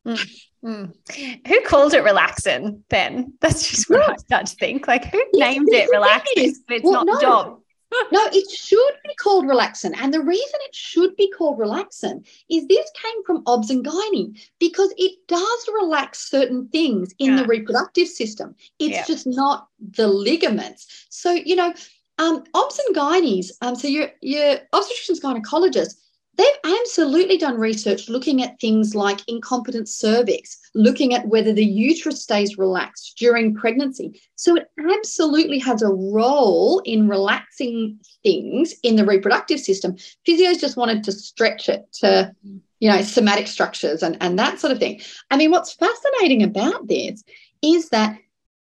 Mm. Mm. Who called it relaxin then? That's just what I start to think. Like, who named it relaxin? It's well, not no. job. no, it should be called relaxin. And the reason it should be called relaxin is this came from OBS and gynae because it does relax certain things in yeah. the reproductive system. It's yeah. just not the ligaments. So, you know, um, OBS and gynaes, um, so your, your obstetricians gynecologists, They've absolutely done research looking at things like incompetent cervix, looking at whether the uterus stays relaxed during pregnancy. So it absolutely has a role in relaxing things in the reproductive system. Physios just wanted to stretch it to, you know, somatic structures and, and that sort of thing. I mean, what's fascinating about this is that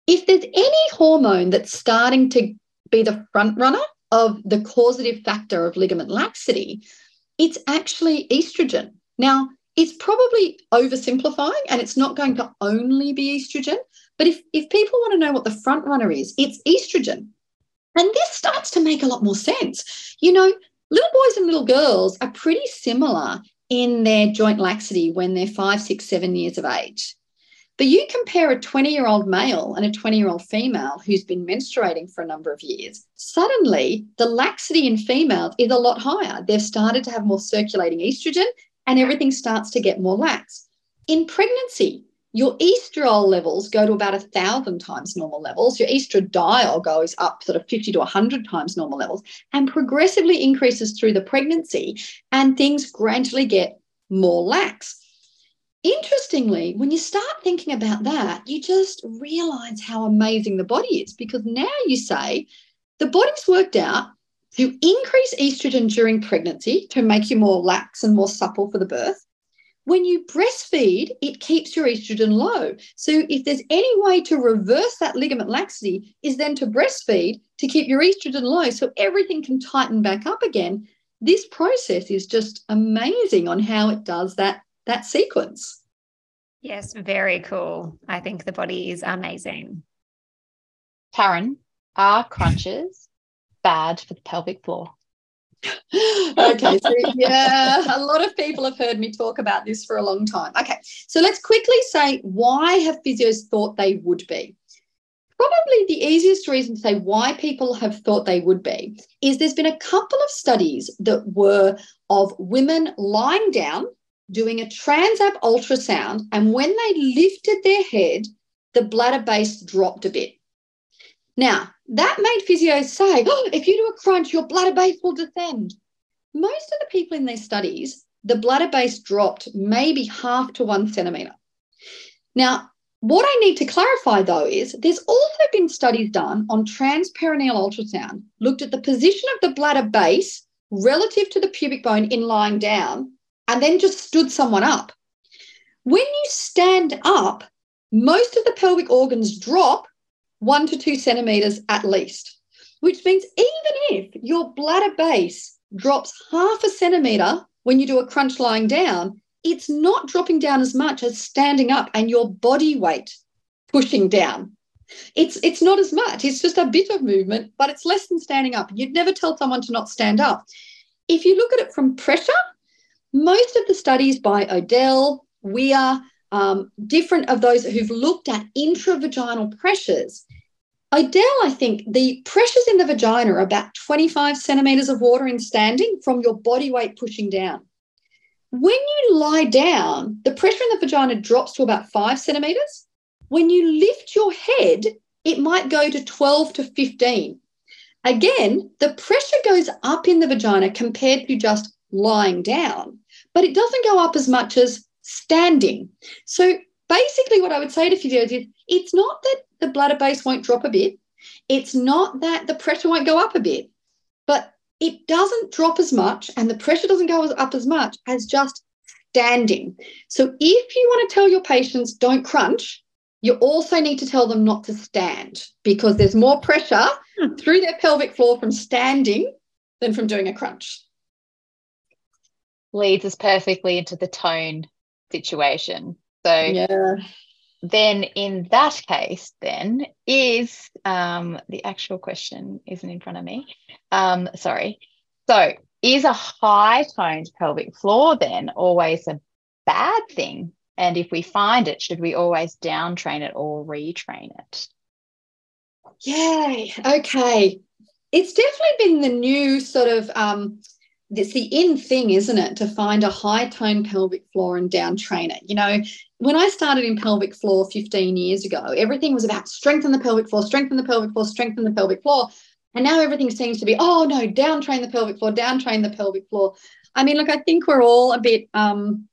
if there's any hormone that's starting to be the front runner of the causative factor of ligament laxity, it's actually estrogen. Now, it's probably oversimplifying and it's not going to only be estrogen. But if, if people want to know what the front runner is, it's estrogen. And this starts to make a lot more sense. You know, little boys and little girls are pretty similar in their joint laxity when they're five, six, seven years of age. But you compare a 20 year old male and a 20 year old female who's been menstruating for a number of years, suddenly the laxity in females is a lot higher. They've started to have more circulating estrogen and everything starts to get more lax. In pregnancy, your estriol levels go to about a thousand times normal levels. Your estradiol goes up sort of 50 to 100 times normal levels and progressively increases through the pregnancy, and things gradually get more lax. Interestingly, when you start thinking about that, you just realize how amazing the body is because now you say the body's worked out to increase estrogen during pregnancy to make you more lax and more supple for the birth. When you breastfeed, it keeps your estrogen low. So, if there's any way to reverse that ligament laxity, is then to breastfeed to keep your estrogen low so everything can tighten back up again. This process is just amazing on how it does that that sequence. Yes, very cool. I think the body is amazing. Taryn, are crunches bad for the pelvic floor? okay, so yeah, a lot of people have heard me talk about this for a long time. Okay, so let's quickly say why have physios thought they would be? probably the easiest reason to say why people have thought they would be is there's been a couple of studies that were of women lying down doing a transab ultrasound, and when they lifted their head, the bladder base dropped a bit. Now, that made physios say, oh, if you do a crunch, your bladder base will descend. Most of the people in these studies, the bladder base dropped maybe half to one centimeter. Now, what I need to clarify though is there's also been studies done on transperineal ultrasound, looked at the position of the bladder base relative to the pubic bone in lying down, and then just stood someone up. When you stand up, most of the pelvic organs drop one to two centimeters at least, which means even if your bladder base drops half a centimeter when you do a crunch lying down, it's not dropping down as much as standing up and your body weight pushing down. It's it's not as much. It's just a bit of movement, but it's less than standing up. You'd never tell someone to not stand up. If you look at it from pressure, most of the studies by Odell, Weir, um, different of those who've looked at intravaginal pressures, Odell, I think the pressures in the vagina are about 25 centimeters of water in standing from your body weight pushing down. When you lie down, the pressure in the vagina drops to about five centimeters. When you lift your head, it might go to 12 to 15. Again, the pressure goes up in the vagina compared to just lying down, but it doesn't go up as much as standing. So basically, what I would say to physios is it's not that the bladder base won't drop a bit. It's not that the pressure won't go up a bit, but it doesn't drop as much and the pressure doesn't go up as much as just standing. So if you want to tell your patients don't crunch, you also need to tell them not to stand because there's more pressure hmm. through their pelvic floor from standing than from doing a crunch. Leads us perfectly into the tone situation. So yeah. then in that case then is um, the actual question isn't in front of me. Um, sorry. So is a high toned pelvic floor then always a bad thing? And if we find it should we always down train it or retrain it? Yay. Okay. It's definitely been the new sort of um, it's the in thing, isn't it, to find a high tone pelvic floor and down train it. You know, when I started in pelvic floor 15 years ago, everything was about strengthen the pelvic floor, strengthen the pelvic floor, strengthen the pelvic floor. And now everything seems to be, oh no, down train the pelvic floor, down train the pelvic floor. I mean, look, I think we're all a bit um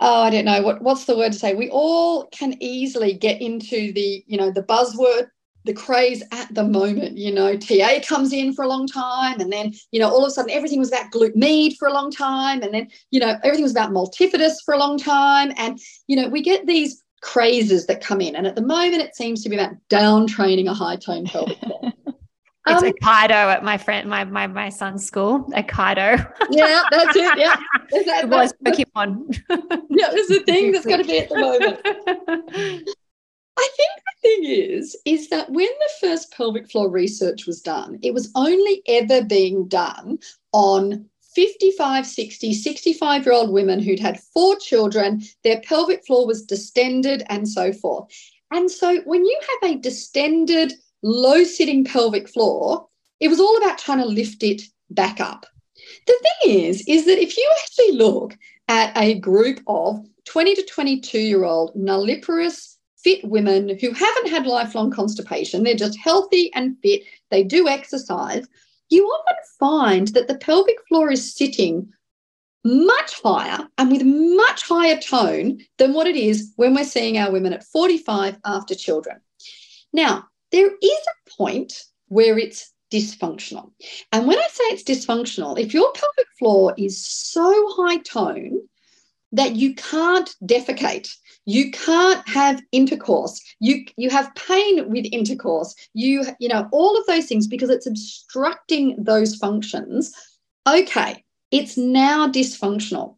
oh, I don't know what what's the word to say. We all can easily get into the, you know, the buzzword the craze at the moment. You know, TA comes in for a long time, and then, you know, all of a sudden everything was about glute med for a long time, and then, you know, everything was about multifidus for a long time. And, you know, we get these crazes that come in. And at the moment, it seems to be about down training a high tone pelvic floor. It's um, Aikido at my friend, my my my son's school. Aikido. yeah, that's it. Yeah, that, it was Pokemon. yeah, it's the thing that's going to be at the moment. I think the thing is, is that when the first pelvic floor research was done, it was only ever being done on 55, 60, 65 year old women who'd had four children, their pelvic floor was distended, and so forth. And so when you have a distended, low sitting pelvic floor, it was all about trying to lift it back up. The thing is, is that if you actually look at a group of 20 to 22 year old nulliparous fit women who haven't had lifelong constipation, they're just healthy and fit, they do exercise, you often find that the pelvic floor is sitting much higher and with much higher tone than what it is when we're seeing our women at 45 after children. Now, there is a point where it's dysfunctional. And when I say it's dysfunctional, if your pelvic floor is so high tone that you can't defecate, you can't have intercourse. You you have pain with intercourse. You you know all of those things because it's obstructing those functions. Okay it's now dysfunctional.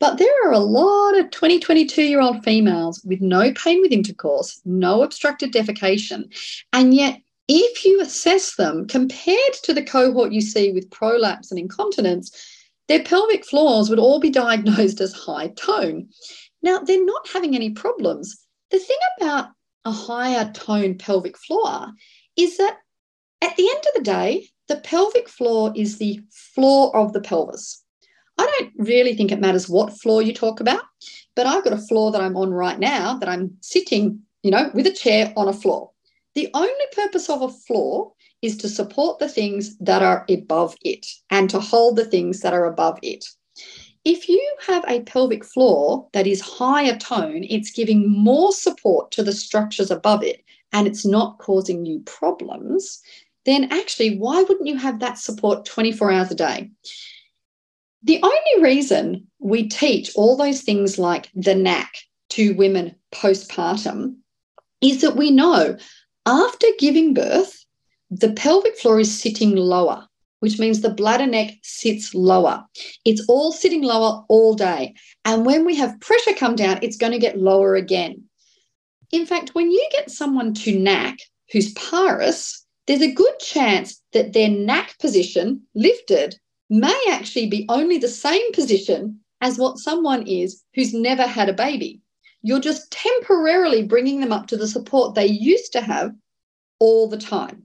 But there are a lot of 20 22 year old females with no pain with intercourse no obstructed defecation. And yet if you assess them compared to the cohort you see with prolapse and incontinence their pelvic floors would all be diagnosed as high tone now, they're not having any problems. The thing about a higher tone pelvic floor is that at the end of the day, the pelvic floor is the floor of the pelvis. I don't really think it matters what floor you talk about, but I've got a floor that I'm on right now that I'm sitting, you know, with a chair on a floor. The only purpose of a floor is to support the things that are above it and to hold the things that are above it. If you have a pelvic floor that is higher tone, it's giving more support to the structures above it and it's not causing you problems, then actually, why wouldn't you have that support 24 hours a day? The only reason we teach all those things like the Knack to women postpartum is that we know after giving birth, the pelvic floor is sitting lower, which means the bladder neck sits lower. It's all sitting lower all day. And when we have pressure come down, it's going to get lower again. In fact, when you get someone to Knack who's parous, there's a good chance that their Knack position lifted may actually be only the same position as what someone is who's never had a baby. You're just temporarily bringing them up to the support they used to have all the time.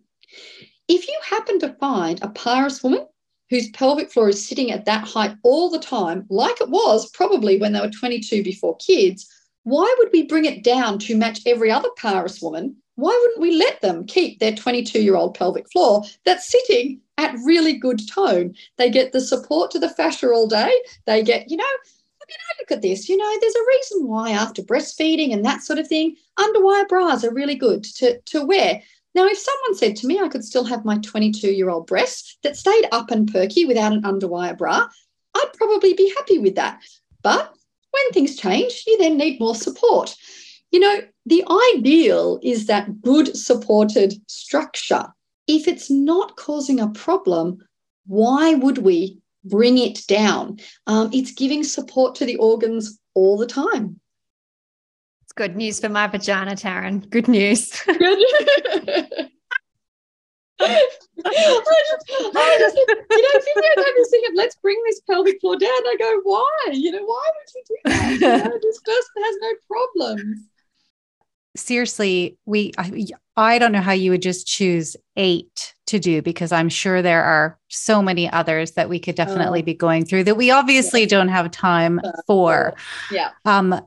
If you happen to find a parous woman whose pelvic floor is sitting at that height all the time, like it was probably when they were 22 before kids, why would we bring it down to match every other parous woman? Why wouldn't we let them keep their 22 year old pelvic floor that's sitting at really good tone? They get the support to the fascia all day. They get, you know, I mean, I look at this, you know, there's a reason why after breastfeeding and that sort of thing, underwire bras are really good to, to wear. Now, if someone said to me I could still have my 22 year old breasts that stayed up and perky without an underwire bra, I'd probably be happy with that. But when things change, you then need more support. You know, the ideal is that good supported structure. If it's not causing a problem, why would we bring it down? Um, it's giving support to the organs all the time. It's good news for my vagina, Taryn. Good news. Good. I just, I just, you know, thinking, let's bring this pelvic floor down. I go, why? You know, why would you do that? You know, this person has no problems. Seriously, we I, I don't know how you would just choose eight to do because I'm sure there are so many others that we could definitely Oh. be going through that we obviously Yeah. don't have time for. Yeah. Um,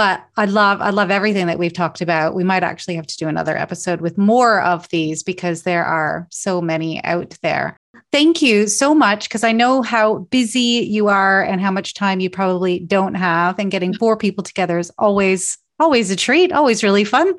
but I love I love everything that we've talked about. We might actually have to do another episode with more of these because there are so many out there. Thank you so much because I know how busy you are and how much time you probably don't have and getting four people together is always always a treat, always really fun.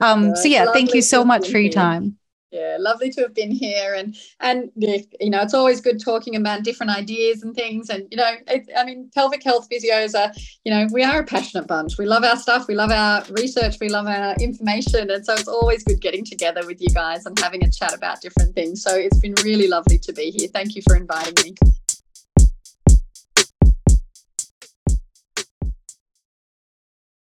Um, so Yeah, thank you so much for your time. Yeah, lovely to have been here, and and you know, it's always good talking about different ideas and things. And you know, it, I mean, pelvic health physios are, you know, we are a passionate bunch. We love our stuff, we love our research, we love our information, and so it's always good getting together with you guys and having a chat about different things. So it's been really lovely to be here. Thank you for inviting me.